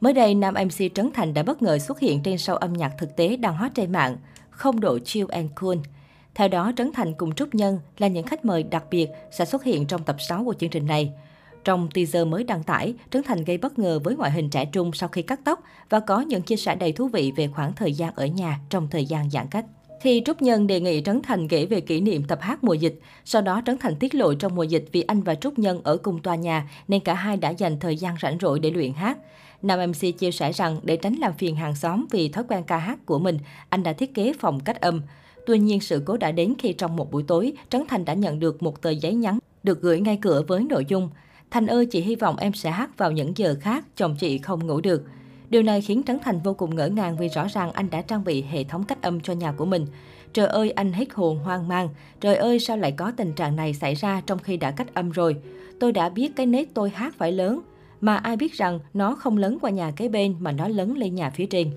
Mới đây, nam MC Trấn Thành đã bất ngờ xuất hiện trên show âm nhạc thực tế đang hot trên mạng, không độ chill and cool. Theo đó, Trấn Thành cùng Trúc Nhân là những khách mời đặc biệt sẽ xuất hiện trong tập 6 của chương trình này. Trong teaser mới đăng tải, Trấn Thành gây bất ngờ với ngoại hình trẻ trung sau khi cắt tóc và có những chia sẻ đầy thú vị về khoảng thời gian ở nhà trong thời gian giãn cách. Khi Trúc Nhân đề nghị Trấn Thành kể về kỷ niệm tập hát mùa dịch, sau đó Trấn Thành tiết lộ trong mùa dịch vì anh và Trúc Nhân ở cùng tòa nhà nên cả hai đã dành thời gian rảnh rỗi để luyện hát. Nam MC chia sẻ rằng để tránh làm phiền hàng xóm vì thói quen ca hát của mình, anh đã thiết kế phòng cách âm. Tuy nhiên, sự cố đã đến khi trong một buổi tối, Trấn Thành đã nhận được một tờ giấy nhắn được gửi ngay cửa với nội dung Thành ơi, chị hy vọng em sẽ hát vào những giờ khác, chồng chị không ngủ được. Điều này khiến Trấn Thành vô cùng ngỡ ngàng vì rõ ràng anh đã trang bị hệ thống cách âm cho nhà của mình. Trời ơi, anh hết hồn hoang mang. Trời ơi, sao lại có tình trạng này xảy ra trong khi đã cách âm rồi? Tôi đã biết cái nết tôi hát phải lớn. Mà ai biết rằng nó không lớn qua nhà kế bên mà nó lớn lên nhà phía trên.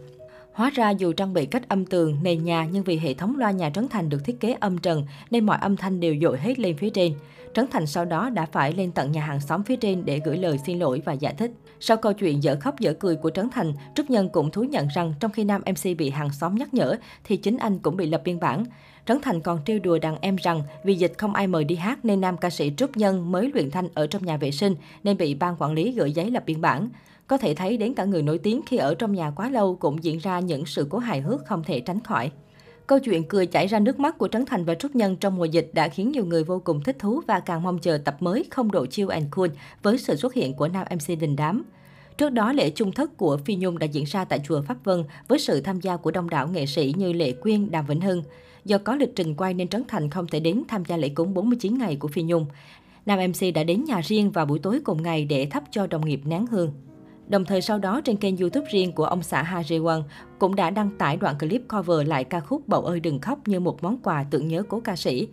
Hóa ra dù trang bị cách âm tường, nền nhà nhưng vì hệ thống loa nhà Trấn Thành được thiết kế âm trần nên mọi âm thanh đều dội hết lên phía trên. Trấn Thành sau đó đã phải lên tận nhà hàng xóm phía trên để gửi lời xin lỗi và giải thích. Sau câu chuyện dở khóc dở cười của Trấn Thành, Trúc Nhân cũng thú nhận rằng trong khi nam MC bị hàng xóm nhắc nhở thì chính anh cũng bị lập biên bản. Trấn Thành còn trêu đùa đàn em rằng vì dịch không ai mời đi hát nên nam ca sĩ Trúc Nhân mới luyện thanh ở trong nhà vệ sinh nên bị ban quản lý gửi giấy lập biên bản. Có thể thấy đến cả người nổi tiếng khi ở trong nhà quá lâu cũng diễn ra những sự cố hài hước không thể tránh khỏi. Câu chuyện cười chảy ra nước mắt của Trấn Thành và Trúc Nhân trong mùa dịch đã khiến nhiều người vô cùng thích thú và càng mong chờ tập mới không độ chill and cool với sự xuất hiện của nam MC đình đám. Trước đó, lễ chung thất của Phi Nhung đã diễn ra tại chùa Pháp Vân với sự tham gia của đông đảo nghệ sĩ như Lệ Quyên, Đàm Vĩnh Hưng. Do có lịch trình quay nên Trấn Thành không thể đến tham gia lễ cúng 49 ngày của Phi Nhung. Nam MC đã đến nhà riêng vào buổi tối cùng ngày để thắp cho đồng nghiệp nén hương. Đồng thời sau đó trên kênh YouTube riêng của ông xã Ha Jae Won cũng đã đăng tải đoạn clip cover lại ca khúc Bầu ơi đừng khóc như một món quà tưởng nhớ cố ca sĩ.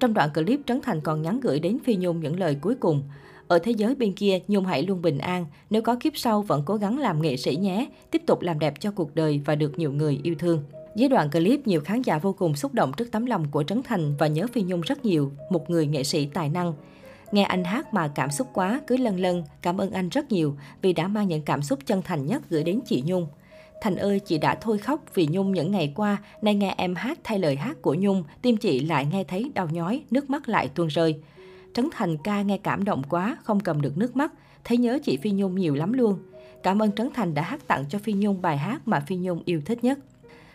Trong đoạn clip, Trấn Thành còn nhắn gửi đến Phi Nhung những lời cuối cùng. Ở thế giới bên kia, Nhung hãy luôn bình an. Nếu có kiếp sau, vẫn cố gắng làm nghệ sĩ nhé. Tiếp tục làm đẹp cho cuộc đời và được nhiều người yêu thương. Dưới đoạn clip, nhiều khán giả vô cùng xúc động trước tấm lòng của Trấn Thành và nhớ Phi Nhung rất nhiều, một người nghệ sĩ tài năng. Nghe anh hát mà cảm xúc quá, cứ lân lân, cảm ơn anh rất nhiều vì đã mang những cảm xúc chân thành nhất gửi đến chị Nhung. Thành ơi, chị đã thôi khóc vì Nhung những ngày qua, nay nghe em hát thay lời hát của Nhung, tim chị lại nghe thấy đau nhói, nước mắt lại tuôn rơi. Trấn Thành ca nghe cảm động quá, không cầm được nước mắt, thấy nhớ chị Phi Nhung nhiều lắm luôn. Cảm ơn Trấn Thành đã hát tặng cho Phi Nhung bài hát mà Phi Nhung yêu thích nhất.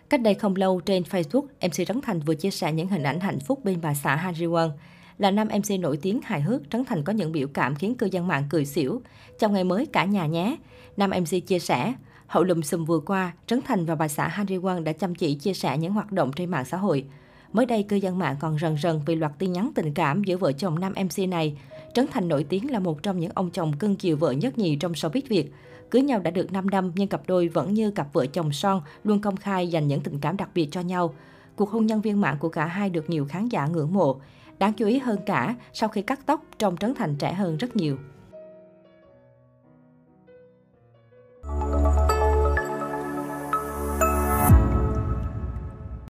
Cách đây không lâu trên Facebook, MC Trấn Thành vừa chia sẻ những hình ảnh hạnh phúc bên bà xã Ha Ji Won. Là nam MC nổi tiếng hài hước, Trấn Thành có những biểu cảm khiến cư dân mạng cười xỉu. Trong ngày mới cả nhà nhé. Nam MC chia sẻ, hậu lùm xùm vừa qua, Trấn Thành và bà xã Henry Won đã chăm chỉ chia sẻ những hoạt động trên mạng xã hội. Mới đây, cư dân mạng còn rần rần vì loạt tin nhắn tình cảm giữa vợ chồng nam MC này. Trấn Thành nổi tiếng là một trong những ông chồng cưng chiều vợ nhất nhì trong showbiz Việt. Cưới nhau đã được 5 năm nhưng cặp đôi vẫn như cặp vợ chồng son, luôn công khai dành những tình cảm đặc biệt cho nhau. Cuộc hôn nhân viên mạng của cả hai được nhiều khán giả ngưỡng mộ. Đáng chú ý hơn cả, sau khi cắt tóc, trông Trấn Thành trẻ hơn rất nhiều.